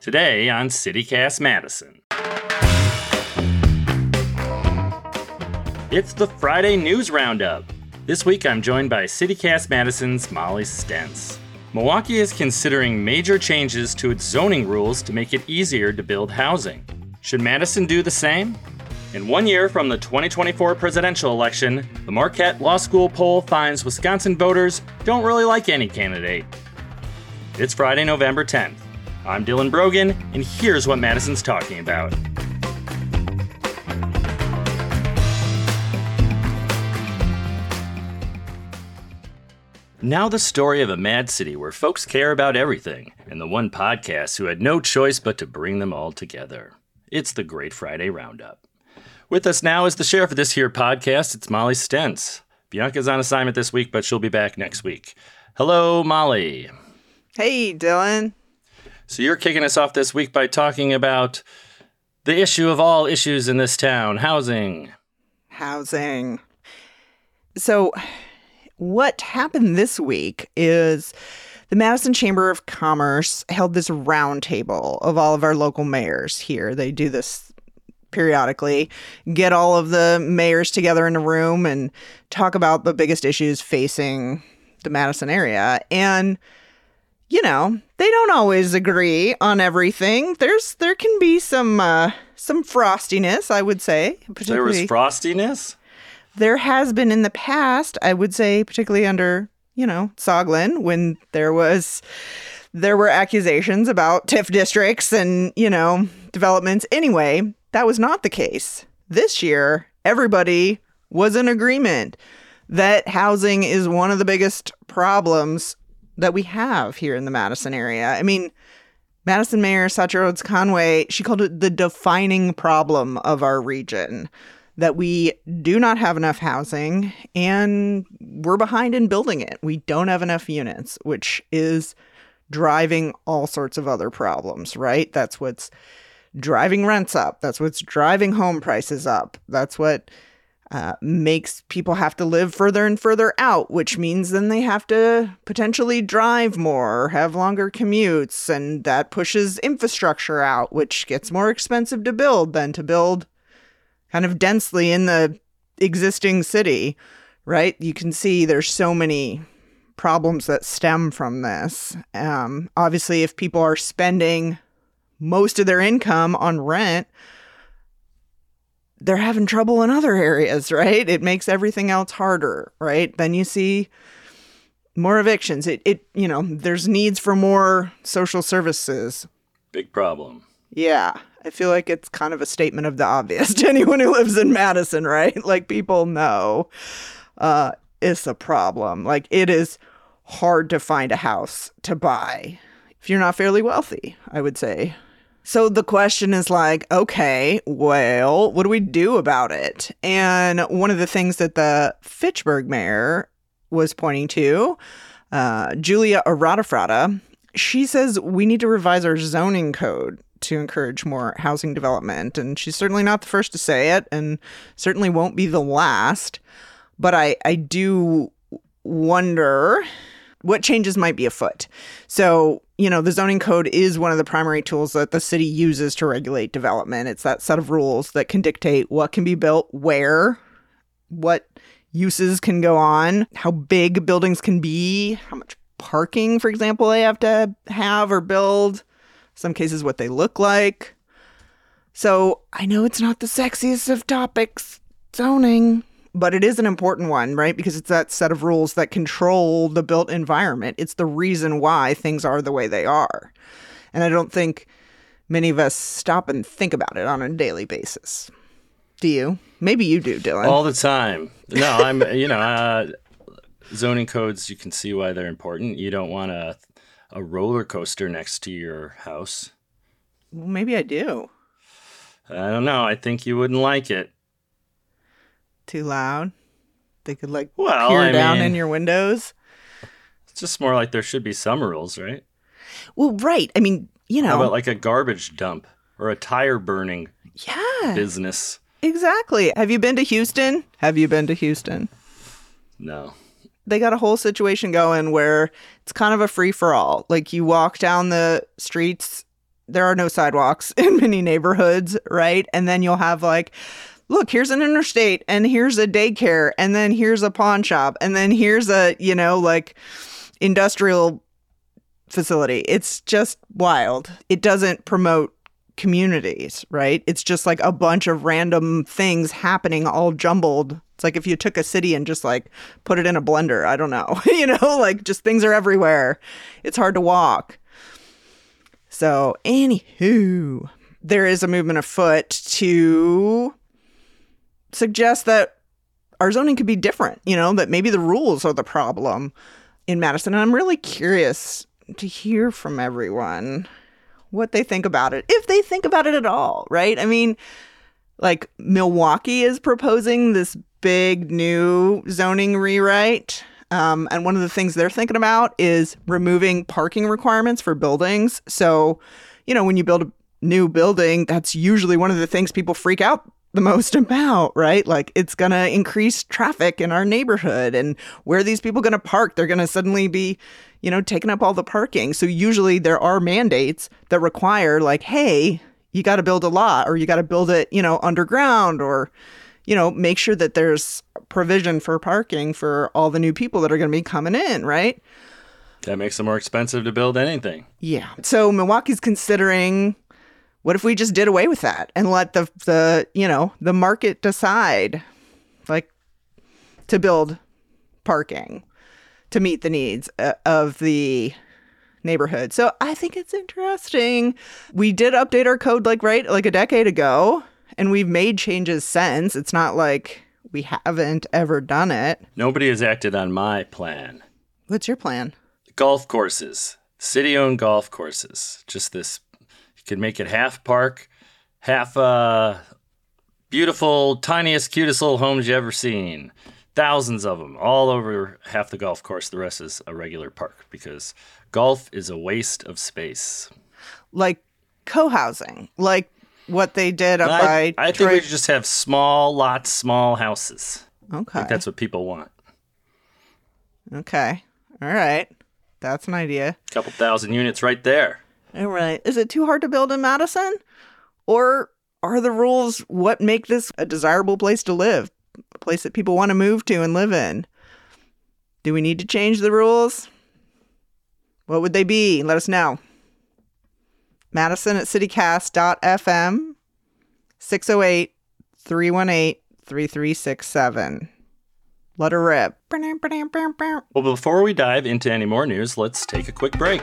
Today on CityCast Madison. It's the Friday News Roundup. This week I'm joined by CityCast Madison's Molly Stentz. Milwaukee is considering major changes to its zoning rules to make it easier to build housing. Should Madison do the same? In one year from the 2024 presidential election, the Marquette Law School poll finds Wisconsin voters don't really like any candidate. It's Friday, November 10th. I'm Dylan Brogan, and here's what Madison's talking about. Now, the story of a mad city where folks care about everything, and the one podcast who had no choice but to bring them all together. It's the Great Friday Roundup. With us now is the sheriff of this here podcast. It's Molly Stentz. Bianca's on assignment this week, but she'll be back next week. Hello, Molly. Hey, Dylan. So you're kicking us off this week by talking about the issue of all issues in this town housing. Housing. So, what happened this week is the Madison Chamber of Commerce held this roundtable of all of our local mayors here. They do this periodically, get all of the mayors together in a room and talk about the biggest issues facing the Madison area. And you know, they don't always agree on everything. There's there can be some uh, some frostiness, I would say. There was frostiness. There has been in the past, I would say, particularly under you know Soglin, when there was there were accusations about TIF districts and you know developments. Anyway, that was not the case this year. Everybody was in agreement that housing is one of the biggest problems that we have here in the Madison area. I mean, Madison Mayor Satya Rhodes Conway, she called it the defining problem of our region that we do not have enough housing and we're behind in building it. We don't have enough units, which is driving all sorts of other problems, right? That's what's driving rents up. That's what's driving home prices up. That's what uh, makes people have to live further and further out, which means then they have to potentially drive more or have longer commutes. And that pushes infrastructure out, which gets more expensive to build than to build kind of densely in the existing city, right? You can see there's so many problems that stem from this. Um, obviously, if people are spending most of their income on rent, they're having trouble in other areas, right? It makes everything else harder, right? Then you see more evictions. It it you know, there's needs for more social services. Big problem. Yeah. I feel like it's kind of a statement of the obvious to anyone who lives in Madison, right? Like people know uh it's a problem. Like it is hard to find a house to buy if you're not fairly wealthy, I would say. So the question is like, okay, well, what do we do about it? And one of the things that the Fitchburg mayor was pointing to, uh, Julia Arata-Fratta, she says we need to revise our zoning code to encourage more housing development. And she's certainly not the first to say it and certainly won't be the last. But I, I do wonder what changes might be afoot. So, you know, the zoning code is one of the primary tools that the city uses to regulate development. It's that set of rules that can dictate what can be built where, what uses can go on, how big buildings can be, how much parking, for example, they have to have or build, some cases what they look like. So, I know it's not the sexiest of topics, zoning, but it is an important one, right? Because it's that set of rules that control the built environment. It's the reason why things are the way they are. And I don't think many of us stop and think about it on a daily basis. Do you? Maybe you do, Dylan. All the time. No, I'm, you know, uh, zoning codes, you can see why they're important. You don't want a, a roller coaster next to your house. Well, maybe I do. I don't know. I think you wouldn't like it. Too loud. They could like Well, peer I down mean- in your windows. It's just more like there should be some rules, right? Well, right. I mean, you How know. about like a garbage dump or a tire burning yeah. business? Exactly. Have you been to Houston? Have you been to Houston? No. They got a whole situation going where it's kind of a free for all. Like you walk down the streets, there are no sidewalks in many neighborhoods, right? And then you'll have like, look, here's an interstate and here's a daycare and then here's a pawn shop and then here's a, you know, like industrial facility. It's just wild. It doesn't promote communities, right? It's just like a bunch of random things happening all jumbled. It's like if you took a city and just like put it in a blender. I don't know. you know, like just things are everywhere. It's hard to walk. So, anywho, there is a movement afoot to suggest that our zoning could be different, you know, that maybe the rules are the problem in Madison. And I'm really curious to hear from everyone what they think about it, if they think about it at all, right? I mean, like Milwaukee is proposing this big new zoning rewrite. Um, and one of the things they're thinking about is removing parking requirements for buildings. So, you know, when you build a new building, that's usually one of the things people freak out the most about, right? Like it's going to increase traffic in our neighborhood and where are these people going to park? They're going to suddenly be, you know, taking up all the parking. So usually there are mandates that require like, hey, you got to build a lot or you got to build it, you know, underground or you know, make sure that there's provision for parking for all the new people that are going to be coming in, right? That makes it more expensive to build anything. Yeah. So Milwaukee's considering what if we just did away with that and let the the, you know, the market decide like to build parking to meet the needs uh, of the neighborhood. So I think it's interesting. We did update our code like right like a decade ago and we've made changes since. It's not like we haven't ever done it. Nobody has acted on my plan. What's your plan? Golf courses, city owned golf courses. Just this, you could make it half park, half uh, beautiful, tiniest, cutest little homes you ever seen. Thousands of them all over half the golf course. The rest is a regular park because golf is a waste of space. Like co-housing, like what they did up I, by I think Troy- we just have small lots, small houses. I Okay. think that's what people want. Okay. All right. That's an idea. A couple thousand units right there. All right. Is it too hard to build in Madison? Or are the rules what make this a desirable place to live? A place that people want to move to and live in? Do we need to change the rules? What would they be? Let us know. Madison at citycast.fm 608 318 3367. Let her rip. Well, before we dive into any more news, let's take a quick break.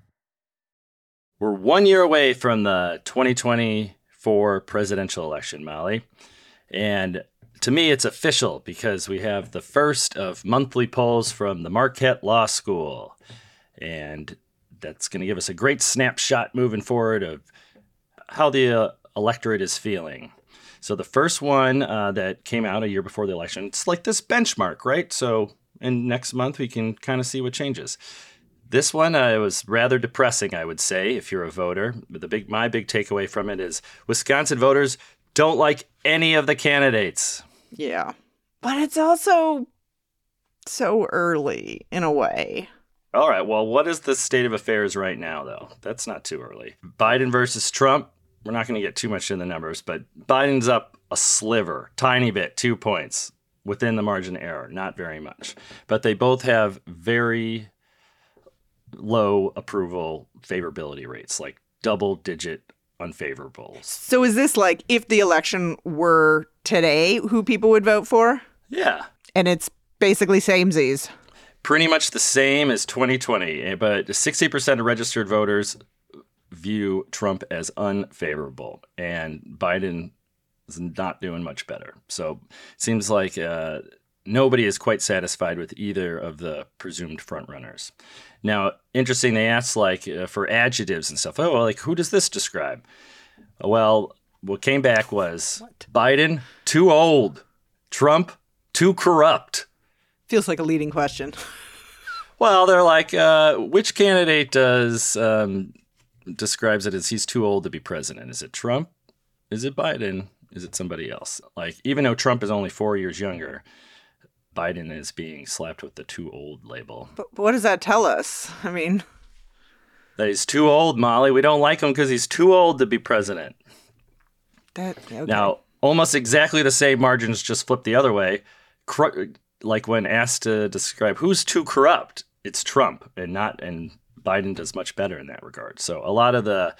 We're one year away from the 2024 presidential election, Molly. And to me, it's official because we have the first of monthly polls from the Marquette Law School. And that's going to give us a great snapshot moving forward of how the uh, electorate is feeling. So the first one uh, that came out a year before the election, it's like this benchmark, right? So in next month we can kind of see what changes. This one uh, was rather depressing, I would say, if you're a voter. But the big, my big takeaway from it is Wisconsin voters don't like any of the candidates. Yeah. But it's also so early in a way. All right. Well, what is the state of affairs right now, though? That's not too early. Biden versus Trump. We're not going to get too much in the numbers, but Biden's up a sliver, tiny bit, two points within the margin of error, not very much. But they both have very low approval favorability rates, like double digit unfavorable. So is this like if the election were today, who people would vote for? Yeah. And it's basically samesies. Pretty much the same as 2020, eh, but 60% of registered voters view Trump as unfavorable, and Biden is not doing much better. So it seems like uh, nobody is quite satisfied with either of the presumed frontrunners. Now, interesting, they asked like uh, for adjectives and stuff. Oh, well, like who does this describe? Well, what came back was what? Biden too old, Trump too corrupt. Feels like a leading question. Well, they're like, uh, which candidate does um, describes it as he's too old to be president? Is it Trump? Is it Biden? Is it somebody else? Like, even though Trump is only four years younger, Biden is being slapped with the too old label. But what does that tell us? I mean, that he's too old, Molly. We don't like him because he's too old to be president. That okay. now almost exactly the same margins, just flip the other way like when asked to describe who's too corrupt, it's Trump and not and Biden does much better in that regard. So a lot of the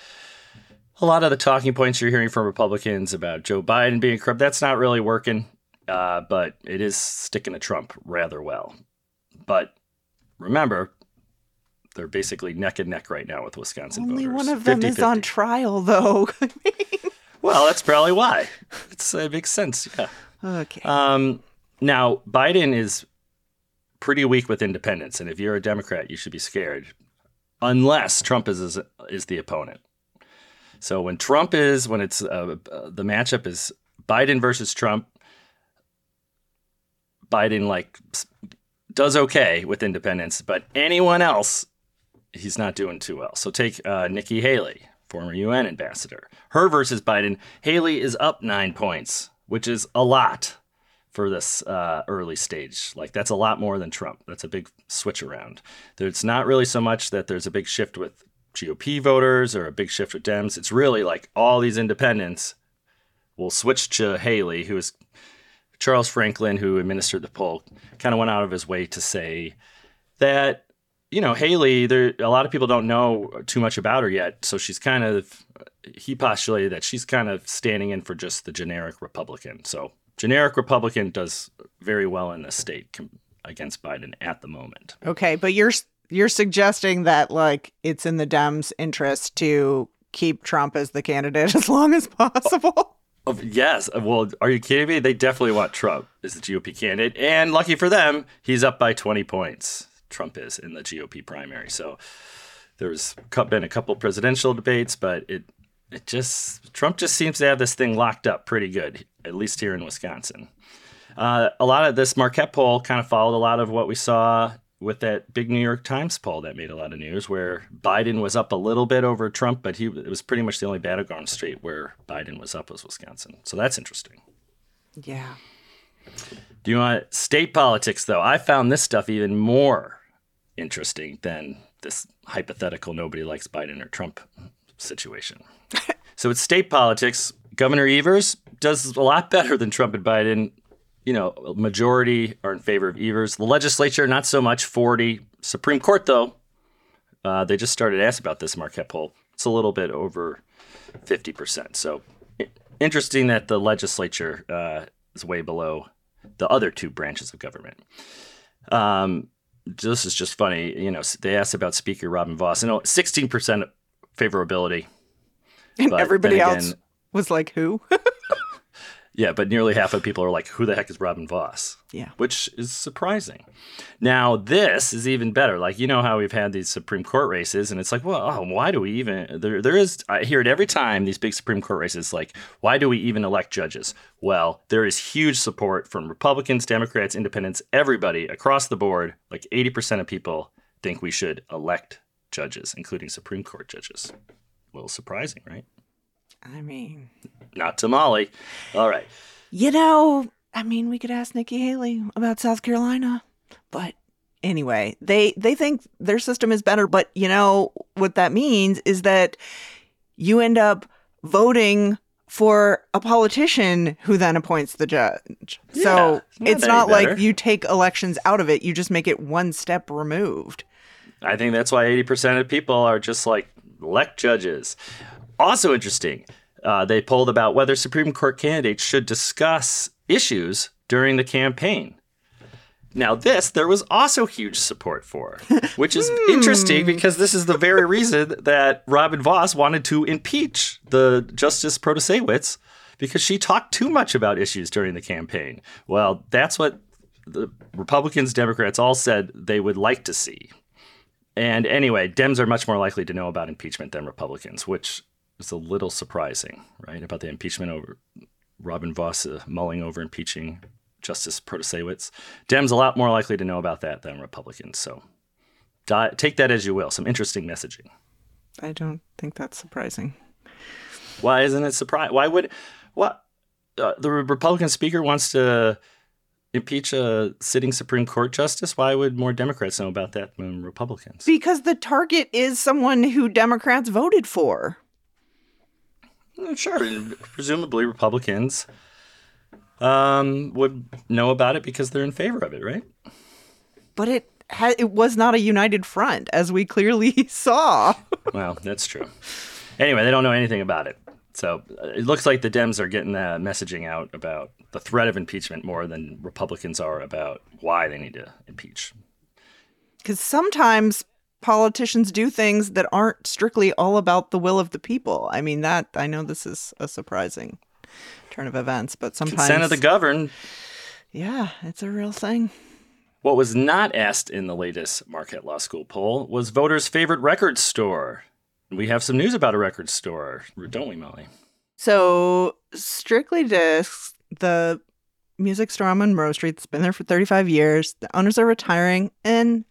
a lot of the talking points you're hearing from Republicans about Joe Biden being corrupt, that's not really working. Uh, but it is sticking to Trump rather well. But remember, they're basically neck and neck right now with Wisconsin Only voters. one of them 50, is 50. on trial, though. well, that's probably why. It's, it makes sense. Yeah. Okay. Um, now, Biden is pretty weak with independents, and if you're a Democrat, you should be scared, unless Trump is is, is the opponent. So when Trump is, when it's uh, uh, the matchup is Biden versus Trump, Biden like does okay with independents, but anyone else, he's not doing too well. So take uh, Nikki Haley, former UN ambassador. Her versus Biden, Haley is up nine points, which is a lot for this uh, early stage. Like that's a lot more than Trump. That's a big switch around. It's not really so much that there's a big shift with GOP voters or a big shift with Dems. It's really like all these independents will switch to Haley, who is Charles Franklin, who administered the poll, kind of went out of his way to say that you know Haley. There, a lot of people don't know too much about her yet, so she's kind of. He postulated that she's kind of standing in for just the generic Republican. So generic Republican does very well in this state against Biden at the moment. Okay, but you're you're suggesting that like it's in the Dems' interest to keep Trump as the candidate as long as possible. Oh, yes. Well, are you kidding me? They definitely want Trump as the GOP candidate, and lucky for them, he's up by 20 points. Trump is in the GOP primary. So there's been a couple presidential debates, but it it just Trump just seems to have this thing locked up pretty good, at least here in Wisconsin. Uh, a lot of this Marquette poll kind of followed a lot of what we saw with that big New York Times poll that made a lot of news, where Biden was up a little bit over Trump, but he it was pretty much the only battleground state where Biden was up was Wisconsin. So that's interesting. Yeah. Do you want state politics though? I found this stuff even more interesting than this hypothetical nobody likes Biden or Trump situation. so it's state politics. Governor Evers does a lot better than Trump and Biden. You know, majority are in favor of Evers. The legislature, not so much, 40. Supreme Court, though, uh, they just started ask about this Marquette poll. It's a little bit over 50%. So interesting that the legislature uh, is way below the other two branches of government. Um, this is just funny. You know, they asked about Speaker Robin Vos. You know, 16% favorability. And everybody again, else was like, who? Yeah, but nearly half of people are like, who the heck is Robin Vos? Yeah. Which is surprising. Now, this is even better. Like, you know how we've had these Supreme Court races, and it's like, well, oh, why do we even? There, there is, I hear it every time, these big Supreme Court races, like, why do we even elect judges? Well, there is huge support from Republicans, Democrats, Independents, everybody across the board. Like, 80% of people think we should elect judges, including Supreme Court judges. A little surprising, right? I mean, Not to Molly. All right. you know, I mean, we could ask Nikki Haley about South Carolina, but anyway, they they think their system is better, but you know what that means is that you end up voting for a politician who then appoints the judge. Yeah, so not it's not like you take elections out of it, you just make it one step removed. I think that's why 80% of people are just like elect judges. Also interesting, uh, they polled about whether Supreme Court candidates should discuss issues during the campaign. Now, this there was also huge support for, which is interesting because this is the very reason that Robin Vos wanted to impeach the Justice Protasiewicz because she talked too much about issues during the campaign. Well, that's what the Republicans, Democrats all said they would like to see. And anyway, Dems are much more likely to know about impeachment than Republicans, which is a little surprising, right? About the impeachment over Robin Vos uh, mulling over impeaching Justice Protasiewicz. Dems a lot more likely to know about that than Republicans. So di- take that as you will. Some interesting messaging. I don't think that's surprising. Why isn't it surprising? Why would what uh, the Republican speaker wants to impeach a sitting Supreme Court justice? Why would more Democrats know about that than Republicans? Because the target is someone who Democrats voted for. Mm, Sure, presumably Republicans um, would know about it because they're in favor of it, right? But it ha- it was not a united front, as we clearly saw. Well, that's true. Anyway, they don't know anything about it. So uh, it looks like the Dems are getting the messaging out about the threat of impeachment more than Republicans are about why they need to impeach. Because sometimes politicians do things that aren't strictly all about the will of the people. I mean, that I know this is a surprising turn of events, but sometimes Consent of the governed. yeah, it's a real thing. What was not asked in the latest Marquette Law School poll was voters' favorite record store. We have some news about a record store, don't we, Molly? So, Strictly Discs, the music store on Monroe Street, that's been there for 35 years. The owners are retiring and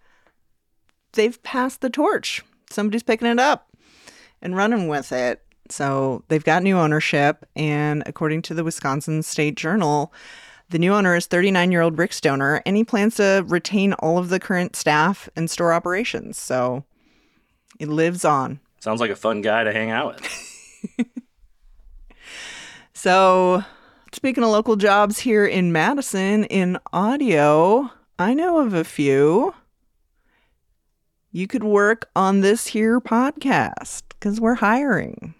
they've passed the torch. Somebody's picking it up and running with it. So, they've got new ownership. And according to the Wisconsin State Journal, the new owner is 39 year old Rick Stoner, and he plans to retain all of the current staff and store operations. So, it lives on. Sounds like a fun guy to hang out with. So, speaking of local jobs here in Madison in audio, I know of a few. You could work on this here podcast because we're hiring.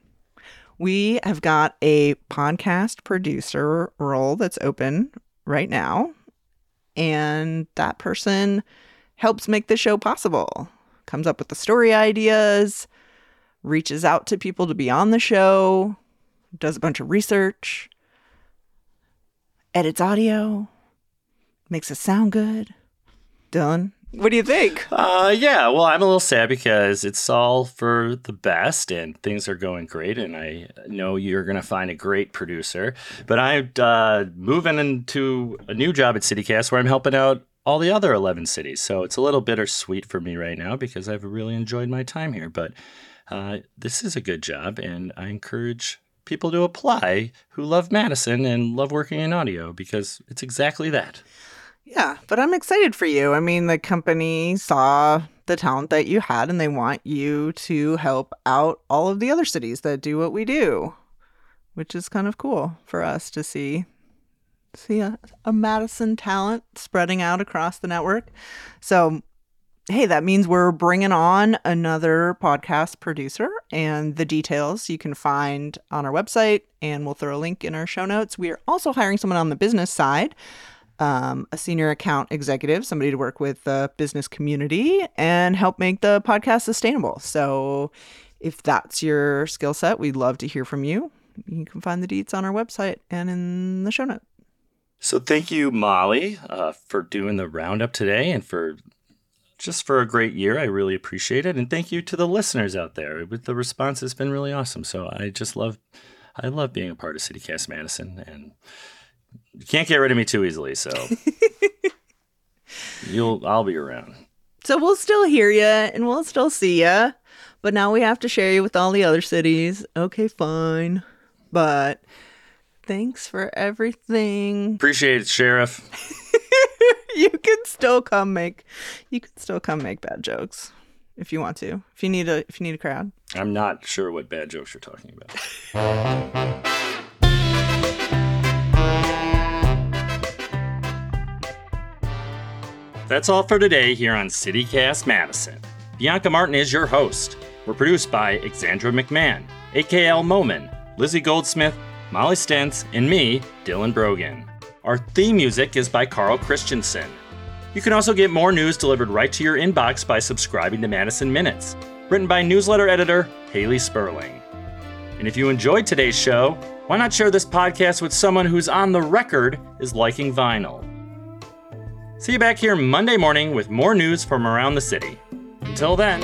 We have got a podcast producer role that's open right now, and that person helps make the show possible. Comes up with the story ideas, reaches out to people to be on the show, does a bunch of research, edits audio, makes it sound good. Done. What do you think? Uh, yeah, well, I'm a little sad because it's all for the best and things are going great. And I know you're going to find a great producer. But I'm uh, moving into a new job at CityCast where I'm helping out all the other 11 cities. So it's a little bittersweet for me right now because I've really enjoyed my time here. But uh, this is a good job, and I encourage people to apply who love Madison and love working in audio because it's exactly that. Yeah, but I'm excited for you. I mean, the company saw the talent that you had and they want you to help out all of the other cities that do what we do, which is kind of cool for us to see see a, a Madison talent spreading out across the network. So, hey, that means we're bringing on another podcast producer, and the details you can find on our website, and we'll throw a link in our show notes. We are also hiring someone on the business side um, a senior account executive, somebody to work with the business community and help make the podcast sustainable. So, if that's your skill set, we'd love to hear from you. you can find the deets on our website and in the show note. So thank you, Molly, uh, for doing the roundup today and for just for a great year. I really appreciate it, and thank you to the listeners out there. The response has been really awesome. So I just love, I love being a part of CityCast Madison, and you can't get rid of me too easily. So you'll, I'll be around. So we'll still hear you and we'll still see you, but now we have to share you with all the other cities. Okay, fine, but thanks for everything. Appreciate it, Sheriff. you can still come make you can still come make bad jokes if you want to. If you need a if you need a crowd. I'm not sure what bad jokes you're talking about. That's all for today here on CityCast Madison. Bianca Martin is your host. We're produced by Exandra McMahon, AKL Moman, Lizzie Goldsmith, Molly Stentz, and me, Dylan Brogan. Our theme music is by Carl Christensen. You can also get more news delivered right to your inbox by subscribing to Madison Minutes, written by newsletter editor Haley Sperling. And if you enjoyed today's show, why not share this podcast with someone who's on the record is liking vinyl? See you back here Monday morning with more news from around the city. Until then,